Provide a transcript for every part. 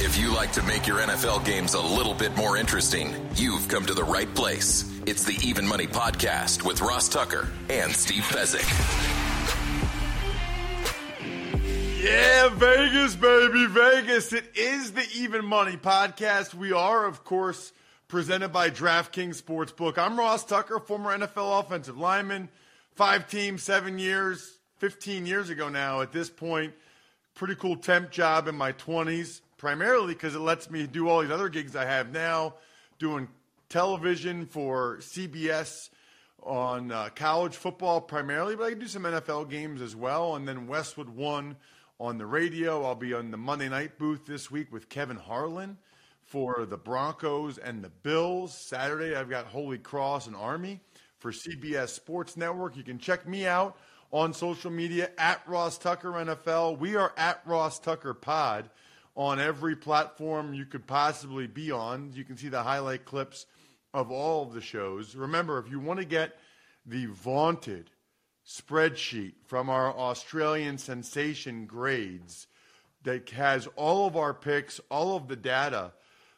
If you like to make your NFL games a little bit more interesting, you've come to the right place. It's the Even Money Podcast with Ross Tucker and Steve Fezzik. Yeah, Vegas, baby, Vegas. It is the Even Money Podcast. We are, of course, presented by DraftKings Sportsbook. I'm Ross Tucker, former NFL offensive lineman, five teams, seven years, 15 years ago now at this point. Pretty cool temp job in my 20s primarily because it lets me do all these other gigs I have now, doing television for CBS on uh, college football primarily, but I can do some NFL games as well. And then Westwood One on the radio. I'll be on the Monday night booth this week with Kevin Harlan for the Broncos and the Bills. Saturday, I've got Holy Cross and Army for CBS Sports Network. You can check me out on social media at Ross Tucker NFL. We are at Ross Tucker Pod on every platform you could possibly be on. You can see the highlight clips of all of the shows. Remember, if you want to get the vaunted spreadsheet from our Australian sensation grades that has all of our picks, all of the data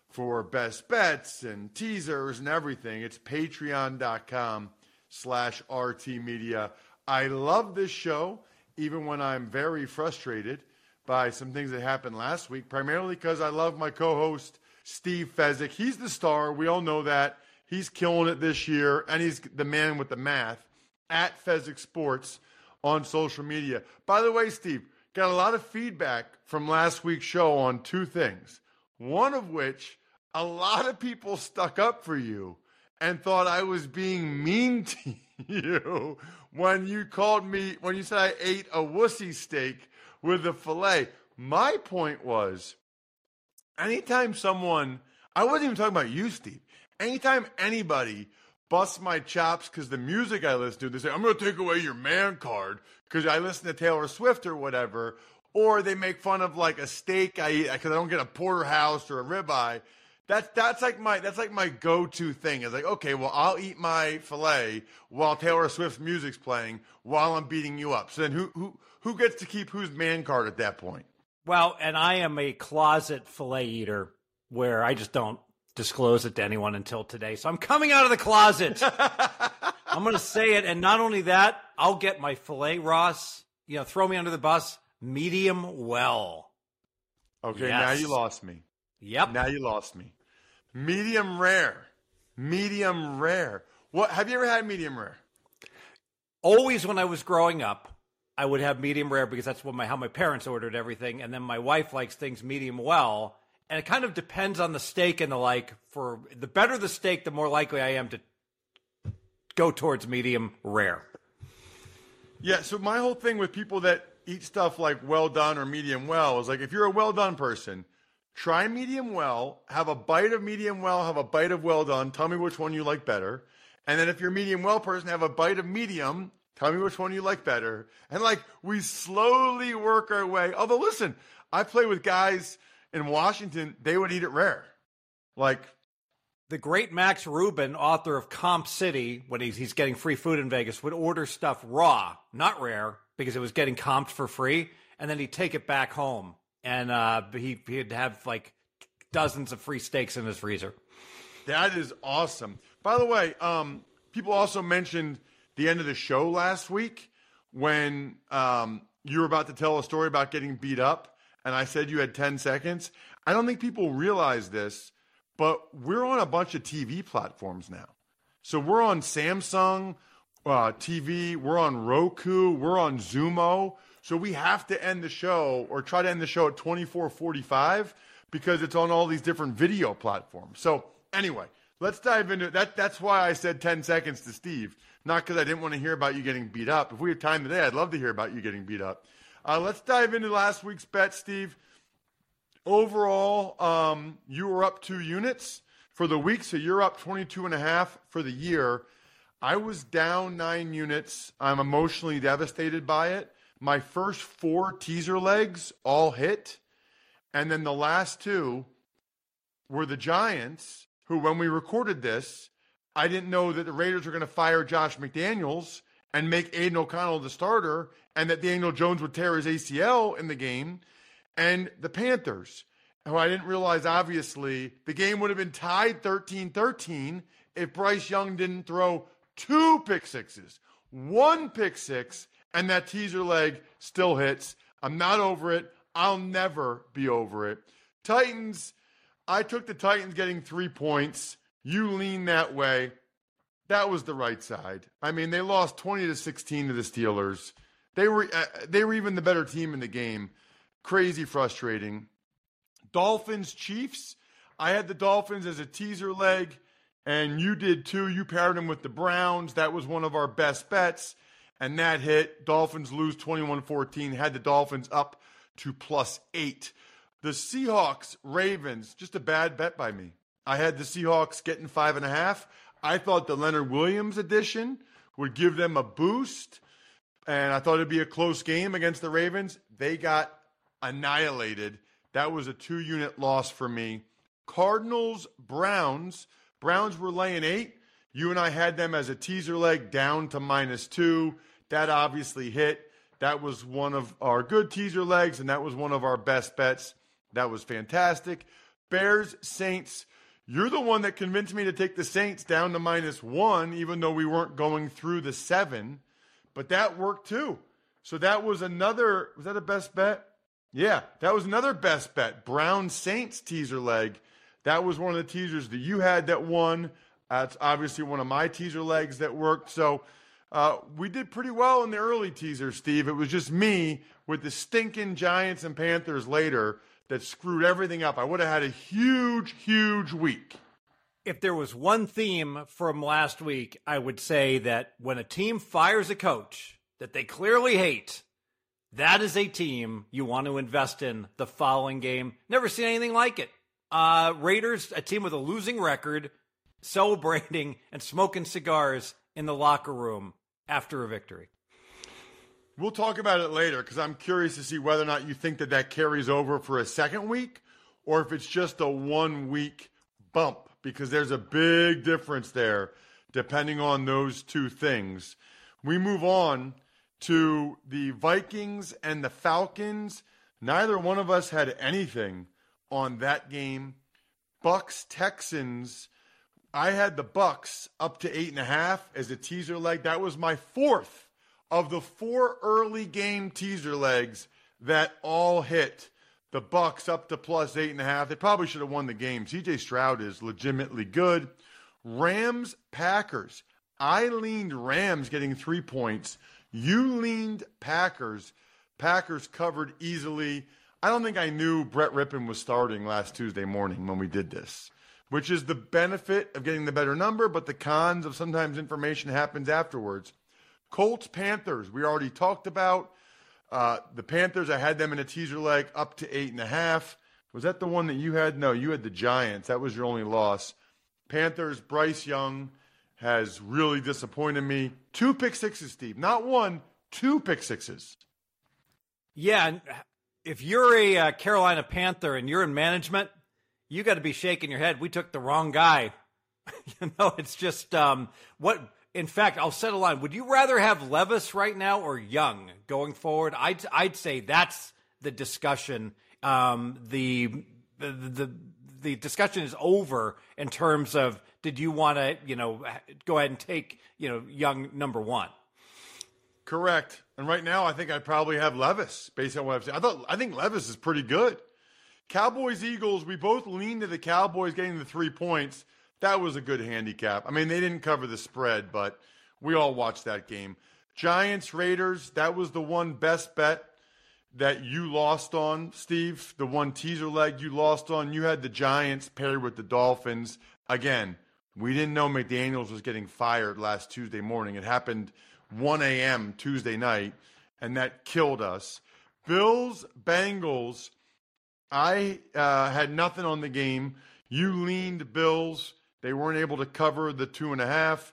for best bets and teasers and everything, it's patreon.com slash RT Media. I love this show, even when I'm very frustrated by some things that happened last week, primarily because I love my co host, Steve Fezzik. He's the star. We all know that. He's killing it this year, and he's the man with the math at Fezzik Sports on social media. By the way, Steve, got a lot of feedback from last week's show on two things. One of which, a lot of people stuck up for you and thought I was being mean to you when you called me, when you said I ate a wussy steak with the filet. My point was anytime someone, I wasn't even talking about you, Steve. Anytime anybody busts my chops because the music I listen to, they say, I'm going to take away your man card because I listen to Taylor Swift or whatever. Or they make fun of like a steak I eat because I don't get a porterhouse or a ribeye. That's that's like my that's like my go-to thing. Is like, okay, well, I'll eat my fillet while Taylor Swift's music's playing while I'm beating you up. So then who who who gets to keep whose man card at that point? Well, and I am a closet fillet eater where I just don't disclose it to anyone until today. So I'm coming out of the closet. I'm going to say it. And not only that, I'll get my filet Ross, you know, throw me under the bus, medium well. Okay, Yes. now you lost me. Yep. Now you lost me. Medium rare. Medium rare. What have you ever had medium rare? Always when I was growing up, I would have medium rare because that's what my how my parents ordered everything, and then my wife likes things medium well. And it kind of depends on the steak and the like. For the better the steak, the more likely I am to go towards medium rare. Yeah, so my whole thing with people that eat stuff like well done or medium well is like if you're a well done person, try medium well, have a bite of medium well, have a bite of well done, tell me which one you like better. And then if you're a medium well person, have a bite of medium, tell me which one you like better. And like we slowly work our way. Although listen, I play with guys in Washington, they would eat it rare. Like the great Max Rubin, author of Comp City, when he's, he's getting free food in Vegas, would order stuff raw, not rare, because it was getting comped for free, and then he'd take it back home, and uh, he, he'd have like dozens of free steaks in his freezer. That is awesome. By the way, um, people also mentioned the end of the show last week when um, you were about to tell a story about getting beat up, and I said you had 10 seconds. I don't think people realize this but we're on a bunch of TV platforms now. So we're on Samsung uh, TV, we're on Roku, we're on Xumo. So we have to end the show or try to end the show at 24:45 because it's on all these different video platforms. So anyway, let's dive into that. That's why I said 10 seconds to Steve, not because I didn't want to hear about you getting beat up. If we have time today, I'd love to hear about you getting beat up. Uh, let's dive into last week's bet, Steve. Overall, um, you were up two units for the week, so you're up 22 and a half for the year. I was down nine units. I'm emotionally devastated by it. My first four teaser legs all hit. And then the last two were the Giants, who, when we recorded this, I didn't know that the Raiders were going to fire Josh McDaniels and make Aidan O'Connell the starter, and that Daniel Jones would tear his ACL in the game and the Panthers, who I didn't realize, obviously, the game would have been tied 13 13 if Bryce Young didn't throw two pick sixes, one pick six, and that teaser leg still hits. I'm not over it. I'll never be over it. Titans, I took the Titans getting three points. You lean that way. That was the right side. I mean, they lost 20 to 16 to the Steelers. They were uh, they were even the better team in the game. Crazy frustrating. Dolphins, Chiefs. I had the Dolphins as a teaser leg, and you did too. You paired them with the Browns. That was one of our best bets, and that hit. Dolphins lose 21 14, had the Dolphins up to plus eight. The Seahawks, Ravens, just a bad bet by me. I had the Seahawks getting five and a half. I thought the Leonard Williams addition would give them a boost, and I thought it'd be a close game against the Ravens. They got annihilated. That was a two unit loss for me. Cardinals, Browns. Browns were laying eight. You and I had them as a teaser leg down to minus two. That obviously hit. That was one of our good teaser legs, and that was one of our best bets. That was fantastic. Bears, Saints. You're the one that convinced me to take the Saints down to minus one, even though we weren't going through the seven. But that worked too. So that was another, was that a best bet? Yeah, that was another best bet. Brown Saints teaser leg. That was one of the teasers that you had that won. That's obviously one of my teaser legs that worked. So uh, we did pretty well in the early teaser, Steve. It was just me with the stinking Giants and Panthers later that screwed everything up. I would have had a huge, huge week. If there was one theme from last week, I would say that when a team fires a coach that they clearly hate, that is a team you want to invest in the following game. Never seen anything like it. Uh, Raiders, a team with a losing record, celebrating and smoking cigars in the locker room after a victory. We'll talk about it later because I'm curious to see whether or not you think that that carries over for a second week or if it's just a one week bump because there's a big difference there depending on those two things. We move on to the Vikings and the Falcons. Neither one of us had anything on that game. Bucks Texans. I had the Bucks up to eight and a half as a teaser leg. That was my fourth of the four early game teaser legs that all hit. The Bucks up to plus eight and a half. They probably should have won the game. CJ Stroud is legitimately good. Rams Packers. I leaned Rams getting three points. You leaned Packers. Packers covered easily. I don't think I knew Brett Rypien was starting last Tuesday morning when we did this, which is the benefit of getting the better number, but the cons of sometimes information happens afterwards. Colts Panthers, we already talked about. Uh, the Panthers, I had them in a teaser leg up to eight and a half. Was that the one that you had? No, you had the Giants. That was your only loss. Panthers, Bryce Young has really disappointed me. Two pick sixes, Steve. Not one, two pick sixes. Yeah. If you're a uh, Carolina Panther and you're in management, you got to be shaking your head. We took the wrong guy you know, it's just um, what. In fact, I'll set a line. Would you rather have Levis right now or Young going forward? I'd I'd say that's the discussion. Um, the, the the the discussion is over in terms of did you want to you know go ahead and take you know Young number one. Correct. And right now, I think I probably have Levis based on what I've seen. I thought I think Levis is pretty good. Cowboys Eagles. We both lean to the Cowboys getting the three points. That was a good handicap. I mean, they didn't cover the spread, but we all watched that game. Giants Raiders. That was the one best bet that you lost on, Steve. The one teaser leg you lost on. You had the Giants paired with the Dolphins. Again, we didn't know McDaniels was getting fired last Tuesday morning. It happened 1 a.m. Tuesday night, and that killed us. Bills, Bengals. I uh, had nothing on the game. You leaned Bills. They weren't able to cover the two and a half.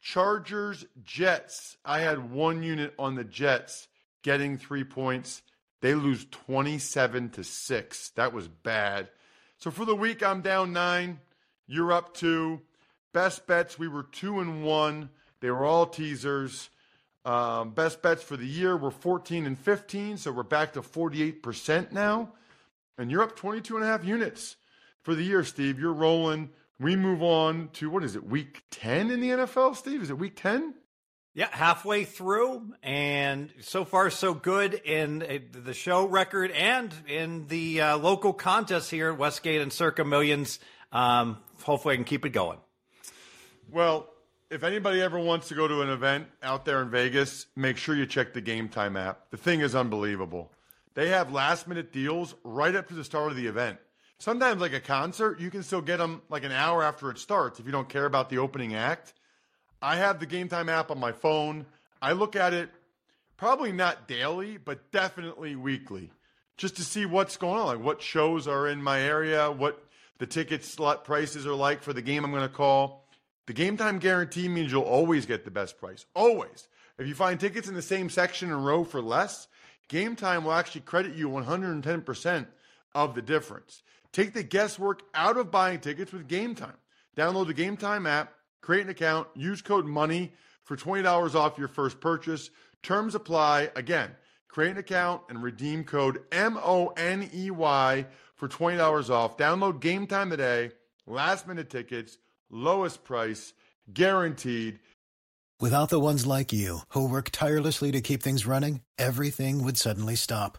Chargers, Jets. I had one unit on the Jets getting three points. They lose 27 to 6. That was bad. So for the week, I'm down nine. You're up two. Best bets, we were two and one. They were all teasers. Um, best bets for the year were 14 and 15, so we're back to 48% now. And you're up 22 and a half units for the year, Steve. You're rolling. We move on to what is it, week 10 in the NFL, Steve? Is it week 10? Yeah, halfway through, and so far so good in uh, the show record and in the uh, local contest here at Westgate and Circa Millions. Um, hopefully, I can keep it going. Well, if anybody ever wants to go to an event out there in Vegas, make sure you check the Game Time app. The thing is unbelievable. They have last minute deals right up to the start of the event. Sometimes, like a concert, you can still get them like an hour after it starts if you don't care about the opening act. I have the Game Time app on my phone. I look at it probably not daily, but definitely weekly, just to see what's going on, like what shows are in my area, what the ticket slot prices are like for the game I'm going to call. The game time guarantee means you'll always get the best price. Always. If you find tickets in the same section and row for less, game time will actually credit you 110% of the difference. Take the guesswork out of buying tickets with game time. Download the game time app, create an account, use code MONEY for $20 off your first purchase. Terms apply. Again, create an account and redeem code M O N E Y for $20 off. Download game time today. Last minute tickets, lowest price, guaranteed. Without the ones like you, who work tirelessly to keep things running, everything would suddenly stop.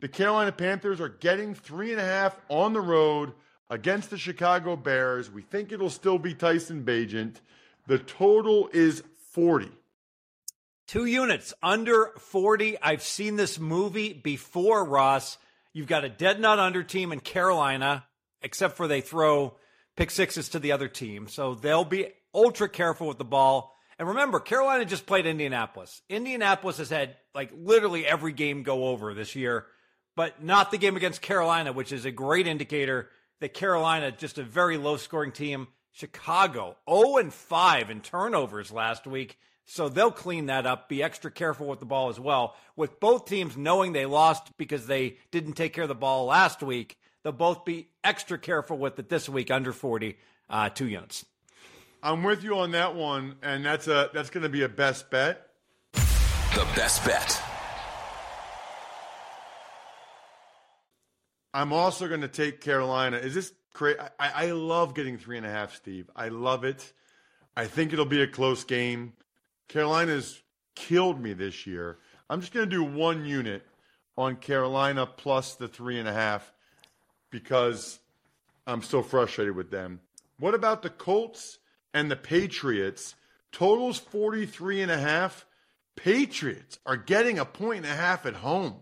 The Carolina Panthers are getting three and a half on the road against the Chicago Bears. We think it'll still be Tyson Bagent. The total is 40. Two units under 40. I've seen this movie before, Ross. You've got a dead nut under team in Carolina, except for they throw pick sixes to the other team. So they'll be ultra careful with the ball. And remember, Carolina just played Indianapolis. Indianapolis has had like literally every game go over this year, but not the game against Carolina, which is a great indicator that Carolina just a very low scoring team. Chicago 0 and 5 in turnovers last week. So they'll clean that up, be extra careful with the ball as well. With both teams knowing they lost because they didn't take care of the ball last week, they'll both be extra careful with it this week under 40, uh, two units. I'm with you on that one, and that's a that's going to be a best bet. The best bet. I'm also going to take Carolina. Is this crazy? I, I love getting three and a half, Steve. I love it. I think it'll be a close game. Carolina's killed me this year. I'm just going to do one unit on Carolina plus the three and a half because I'm so frustrated with them. What about the Colts and the Patriots? Totals 43 and a half. Patriots are getting a point and a half at home.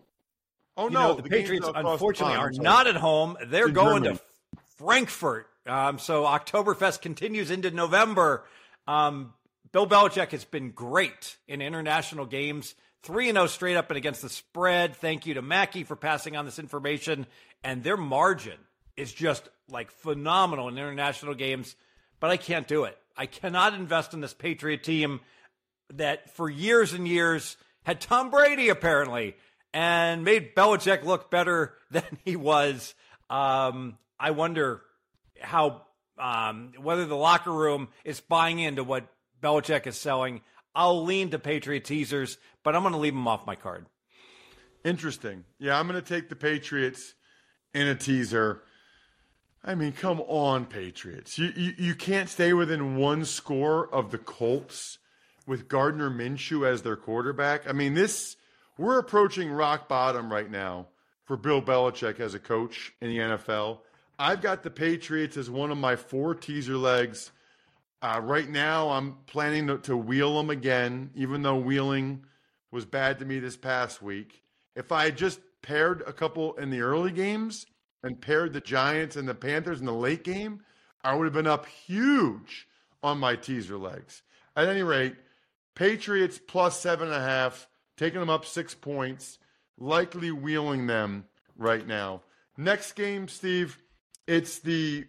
Oh You no, know, the, the Patriots across the unfortunately are not at home. They're in going Germany. to Frankfurt. Um, so Oktoberfest continues into November. Um, Bill Belichick has been great in international games. 3 0 straight up and against the spread. Thank you to Mackey for passing on this information. And their margin is just like phenomenal in international games, but I can't do it. I cannot invest in this Patriot team that for years and years had Tom Brady apparently and made Belichick look better than he was. Um, I wonder how um, whether the locker room is buying into what Belichick is selling. I'll lean to Patriot teasers, but I'm going to leave them off my card. Interesting. Yeah, I'm going to take the Patriots in a teaser. I mean, come on, Patriots. You, you, you can't stay within one score of the Colts with Gardner Minshew as their quarterback. I mean, this we're approaching rock bottom right now for Bill Belichick as a coach in the NFL. I've got the Patriots as one of my four teaser legs. Uh, right now, I'm planning to, to wheel them again, even though wheeling was bad to me this past week. If I had just paired a couple in the early games and paired the Giants and the Panthers in the late game, I would have been up huge on my teaser legs. At any rate, Patriots plus seven and a half, taking them up six points, likely wheeling them right now. Next game, Steve, it's the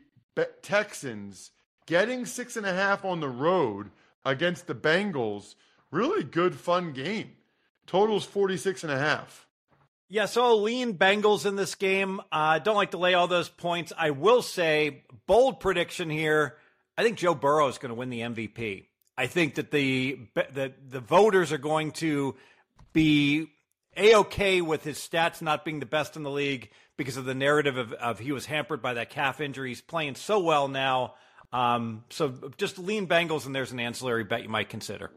Texans getting six and a half on the road against the Bengals. Really good, fun game. Totals 46 and a half. Yeah, so lean Bengals in this game. I uh, don't like to lay all those points. I will say, bold prediction here. I think Joe Burrow is going to win the MVP. I think that the the the voters are going to be a okay with his stats not being the best in the league because of the narrative of, of he was hampered by that calf injury. He's playing so well now. Um, so just lean Bengals, and there's an ancillary bet you might consider.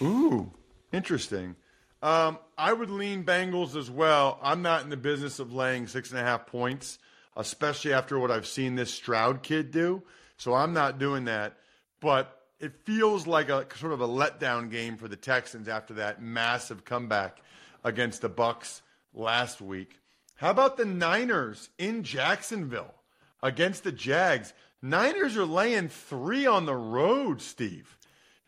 Ooh, interesting. Um, I would lean Bengals as well. I'm not in the business of laying six and a half points, especially after what I've seen this Stroud kid do. So I'm not doing that. But it feels like a sort of a letdown game for the Texans after that massive comeback against the Bucks last week. How about the Niners in Jacksonville against the Jags? Niners are laying three on the road, Steve.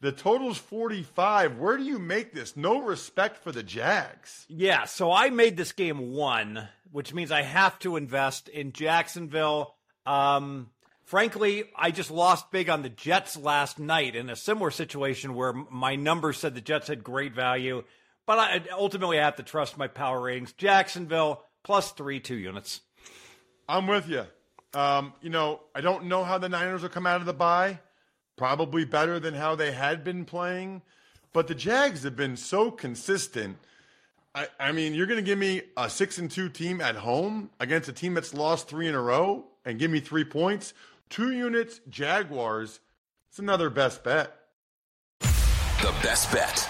The total's 45. Where do you make this? No respect for the Jags. Yeah, so I made this game one, which means I have to invest in Jacksonville. Um, frankly, I just lost big on the Jets last night in a similar situation where my numbers said the Jets had great value, but I ultimately I have to trust my power ratings. Jacksonville plus three, two units. I'm with you. Um, you know, I don't know how the Niners will come out of the bye. Probably better than how they had been playing. But the Jags have been so consistent. I, I mean, you're going to give me a six and two team at home against a team that's lost three in a row and give me three points. Two units, Jaguars. It's another best bet. The best bet.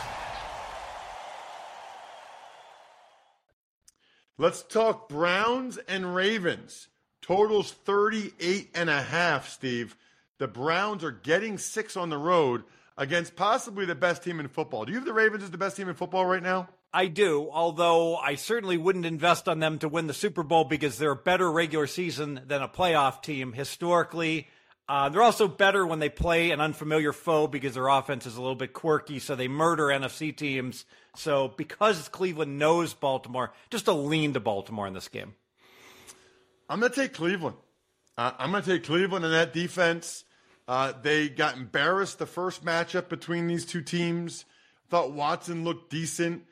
Let's talk Browns and Ravens. Totals 38 and a half, Steve. The Browns are getting six on the road against possibly the best team in football. Do you have the Ravens as the best team in football right now? I do, although I certainly wouldn't invest on them to win the Super Bowl because they're a better regular season than a playoff team historically. Uh, they're also better when they play an unfamiliar foe because their offense is a little bit quirky, so they murder NFC teams. So because Cleveland knows Baltimore, just a lean to Baltimore in this game. I'm going to take Cleveland. Uh, I'm going to take Cleveland in that defense. Uh, they got embarrassed the first matchup between these two teams. Thought Watson looked decent.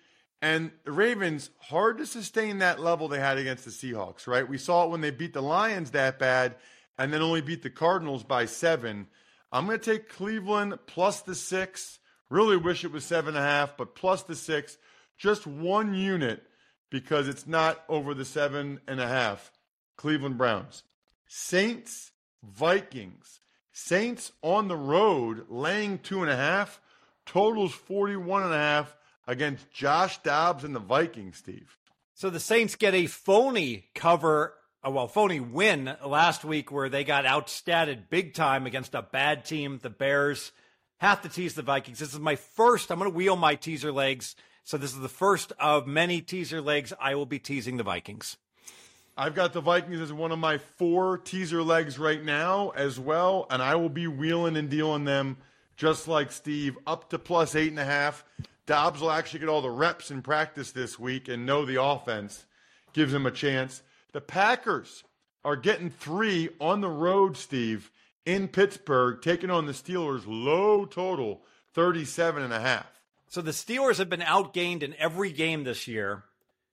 And the Ravens, hard to sustain that level they had against the Seahawks, right? We saw it when they beat the Lions that bad and then only beat the Cardinals by seven. I'm going to take Cleveland plus the six. Really wish it was seven and a half, but plus the six. Just one unit because it's not over the seven and a half. Cleveland Browns. Saints, Vikings. Saints on the road laying two and a half. Totals 41 and a half against Josh Dobbs and the Vikings, Steve. So the Saints get a phony cover, a well, phony win last week where they got outstatted big time against a bad team, the Bears. Have to tease the Vikings. This is my first. I'm going to wheel my teaser legs. So this is the first of many teaser legs. I will be teasing the Vikings. I've got the Vikings as one of my four teaser legs right now as well, and I will be wheeling and dealing them just like Steve, up to plus eight and a half. Dobbs will actually get all the reps in practice this week and know the offense. Gives him a chance. The Packers are getting three on the road, Steve, in Pittsburgh, taking on the Steelers. Low total, 37 and a half. So the Steelers have been outgained in every game this year.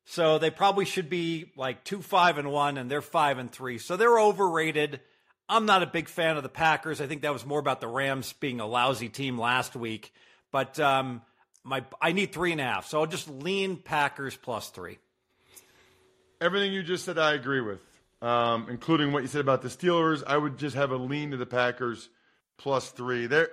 So they probably should be like two five and one, and they're five and three. So they're overrated. I'm not a big fan of the Packers. I think that was more about the Rams being a lousy team last week. But um, my I need three and a half, so I'll just lean Packers plus three. Everything you just said, I agree with, um, including what you said about the Steelers. I would just have a lean to the Packers plus three. There,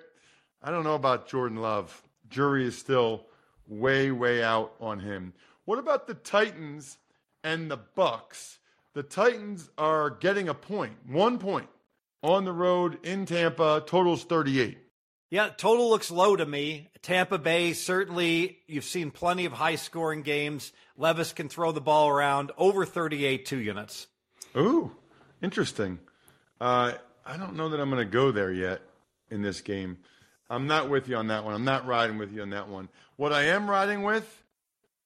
I don't know about Jordan Love. Jury is still way, way out on him. What about the Titans and the Bucks? The Titans are getting a point, one point on the road in Tampa. Totals 38. Yeah, total looks low to me. Tampa Bay, certainly, you've seen plenty of high scoring games. Levis can throw the ball around over 38 two units. Ooh, interesting. Uh, I don't know that I'm going to go there yet in this game. I'm not with you on that one. I'm not riding with you on that one. What I am riding with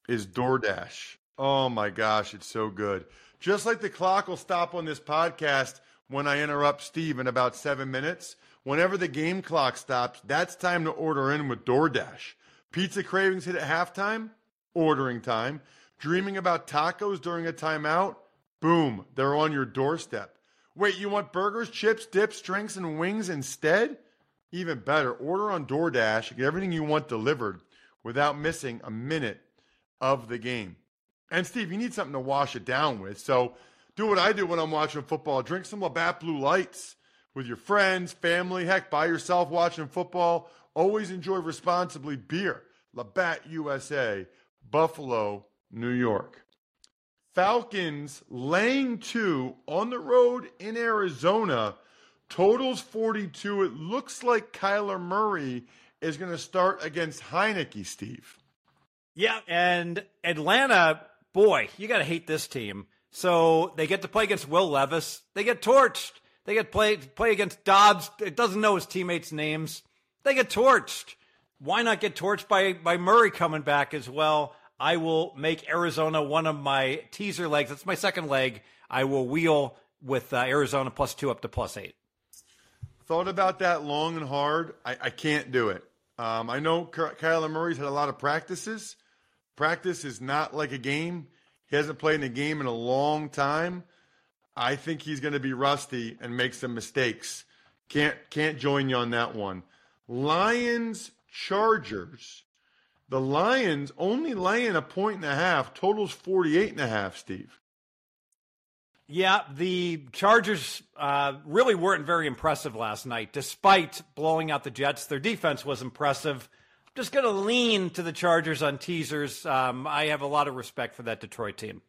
is DoorDash. Oh my gosh, it's so good. Just like the clock will stop on this podcast when I interrupt Steve in about seven minutes, whenever the game clock stops, that's time to order in with DoorDash. Pizza cravings hit at halftime, ordering time. Dreaming about tacos during a timeout, boom, they're on your doorstep. Wait, you want burgers, chips, dips, drinks, and wings instead? Even better, order on DoorDash, get everything you want delivered without missing a minute of the game. And Steve, you need something to wash it down with. So do what I do when I'm watching football. Drink some Labatt Blue Lights with your friends, family, heck, by yourself watching football. Always enjoy responsibly beer. Labatt USA, Buffalo, New York. Falcons laying two on the road in Arizona. Totals 42. It looks like Kyler Murray is going to start against Heinicke, Steve. Yeah, and Atlanta, boy, you got to hate this team. So they get to play against Will Levis. They get torched. They get play play against Dobbs. It doesn't know his teammates' names. They get torched. Why not get torched by by Murray coming back as well? I will make Arizona one of my teaser legs. That's my second leg. I will wheel with uh, Arizona plus two up to plus eight. Thought about that long and hard. I, I can't do it. Um, I know Kyler Murray's had a lot of practices. Practice is not like a game. He hasn't played in a game in a long time. I think he's going to be rusty and make some mistakes. Can't can't join you on that one. Lions Chargers. The Lions only laying a point and a half. Totals 48 and a half, Steve. Yeah, the Chargers uh, really weren't very impressive last night, despite blowing out the Jets. Their defense was impressive. Just going to lean to the Chargers on teasers. Um, I have a lot of respect for that Detroit team.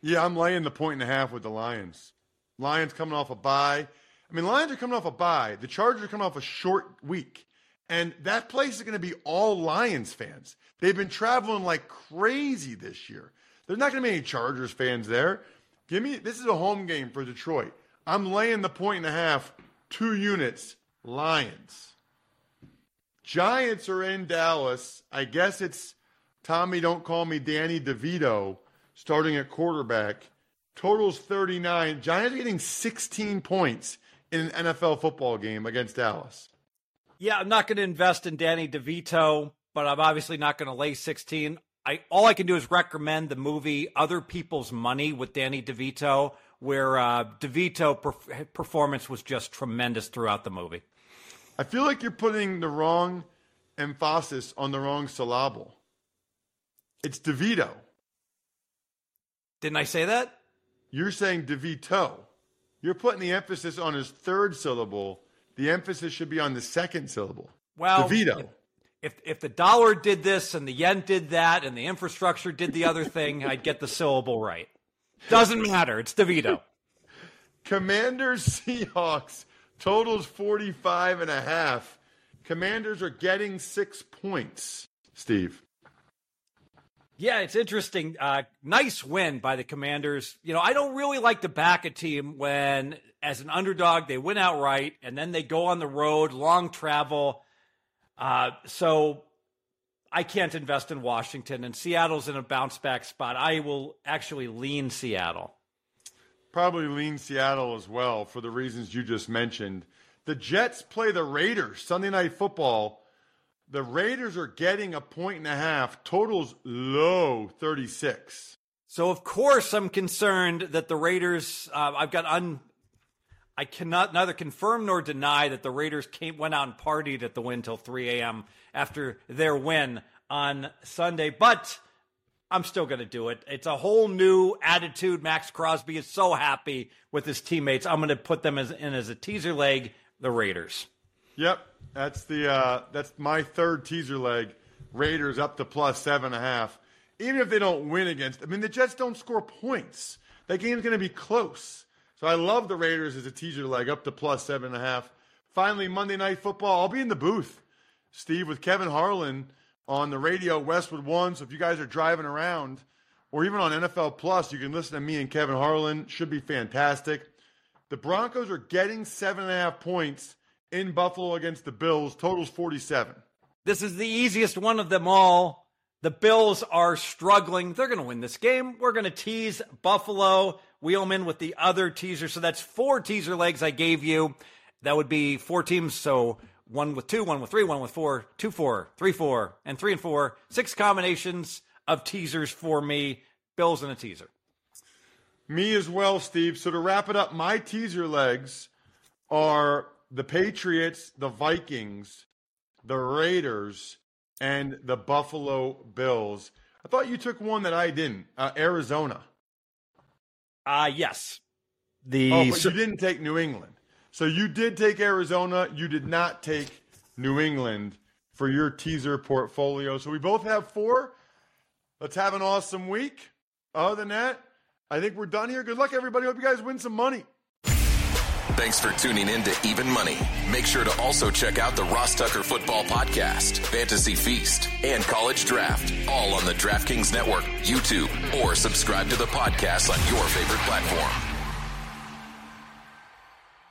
Yeah, I'm laying the point and a half with the Lions. Lions coming off a bye. I mean, Lions are coming off a bye. The Chargers are coming off a short week. And that place is going to be all Lions fans. They've been traveling like crazy this year. There's not going to be any Chargers fans there. Give me this is a home game for Detroit. I'm laying the point and a half, two units, Lions. Giants are in Dallas. I guess it's Tommy, don't call me Danny DeVito, starting at quarterback. Totals 39. Giants getting 16 points in an NFL football game against Dallas. Yeah, I'm not going to invest in Danny DeVito, but I'm obviously not going to lay 16. I all I can do is recommend the movie Other People's Money with Danny DeVito, where uh, DeVito per- performance was just tremendous throughout the movie. I feel like you're putting the wrong emphasis on the wrong syllable. It's DeVito. Didn't I say that? You're saying DeVito. You're putting the emphasis on his third syllable. The emphasis should be on the second syllable. Well, DeVito if if the dollar did this and the yen did that and the infrastructure did the other thing, I'd get the syllable right. Doesn't matter. It's DeVito. Commanders Seahawks totals 45 and a half. Commanders are getting six points, Steve. Yeah, it's interesting. Uh, nice win by the Commanders. You know, I don't really like to back a team when, as an underdog, they win outright and then they go on the road, long travel Uh, so I can't invest in Washington, and Seattle's in a bounce back spot. I will actually lean Seattle. Probably lean Seattle as well for the reasons you just mentioned. The Jets play the Raiders Sunday Night Football. The Raiders are getting a point and a half. Totals low 36. So of course I'm concerned that the Raiders. Uh, I've got un. I cannot neither confirm nor deny that the Raiders came went out and partied at the win till 3 a.m. after their win on Sunday, but I'm still going to do it. It's a whole new attitude. Maxx Crosby is so happy with his teammates. I'm going to put them as, in as a teaser leg. The Raiders. Yep, that's the uh, that's my third teaser leg. Raiders up to plus seven and a half. Even if they don't win against, I mean, the Jets don't score points. That game's going to be close. So I love the Raiders as a teaser leg up to plus seven and a half. Finally, Monday Night Football. I'll be in the booth, Steve, with Kevin Harlan on the radio, Westwood One. So if you guys are driving around, or even on NFL Plus, you can listen to me and Kevin Harlan. Should be fantastic. The Broncos are getting seven and a half points in Buffalo against the Bills. Totals 47. This is the easiest one of them all. The Bills are struggling. They're going to win this game. We're going to tease Buffalo. Wheelman with the other teaser. So that's four teaser legs I gave you. That would be four teams. So one with two, one with three, one with four, two, four, three, four, and three and four. Six combinations of teasers for me. Bills and a teaser. Me as well, Steve. So to wrap it up, my teaser legs are the Patriots, the Vikings, the Raiders, and the Buffalo Bills. I thought you took one that I didn't. Uh, Arizona. Uh yes. The oh, but you didn't take New England. So you did take Arizona. You did not take New England for your teaser portfolio. So we both have four. Let's have an awesome week. Other than that, I think we're done here. Good luck, everybody. Hope you guys win some money. Thanks for tuning in to Even Money. Make sure to also check out the Ross Tucker Football Podcast, Fantasy Feast, and College Draft, all on the DraftKings Network, YouTube, or subscribe to the podcast on your favorite platform.